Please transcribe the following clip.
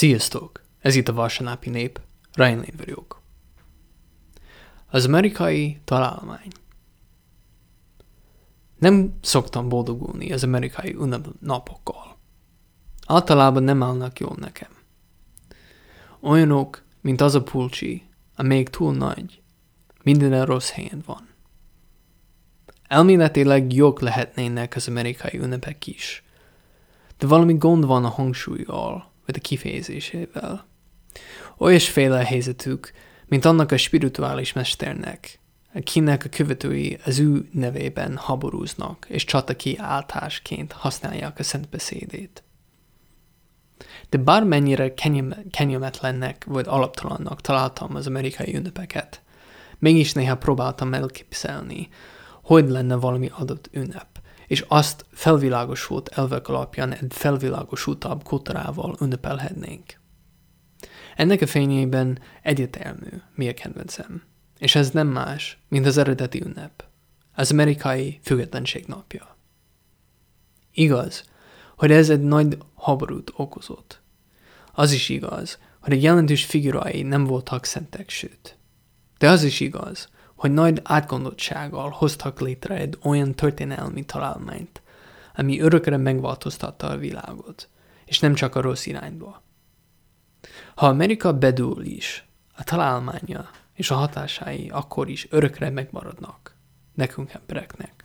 Sziasztok! Ez itt a Vasárnapi Nép, Ryan vagyok. Az amerikai találmány. Nem szoktam boldogulni az amerikai napokkal. Általában nem állnak jól nekem. Olyanok, mint az a pulcsi, amelyik túl nagy, minden rossz helyen van. Elméletileg jók lehetnének az amerikai ünnepek is, de valami gond van a hangsúlyjal, vagy a kifejezésével. Olyasféle helyzetük, mint annak a spirituális mesternek, akinek a követői az ő nevében haborúznak, és csata kiáltásként használják a szent beszédét. De bármennyire kenyemetlennek vagy alaptalannak találtam az amerikai ünnepeket, mégis néha próbáltam elképzelni, hogy lenne valami adott ünnep, és azt felvilágosult elvek alapján egy felvilágosultabb kultúrával ünnepelhetnénk. Ennek a fényében egyetelmű, mi a kedvencem, és ez nem más, mint az eredeti ünnep, az amerikai függetlenség napja. Igaz, hogy ez egy nagy háborút okozott. Az is igaz, hogy egy jelentős figurái nem voltak szentek, sőt. De az is igaz, hogy nagy átgondoltsággal hoztak létre egy olyan történelmi találmányt, ami örökre megváltoztatta a világot, és nem csak a rossz irányba. Ha Amerika bedúl is, a találmánya és a hatásai akkor is örökre megmaradnak nekünk embereknek.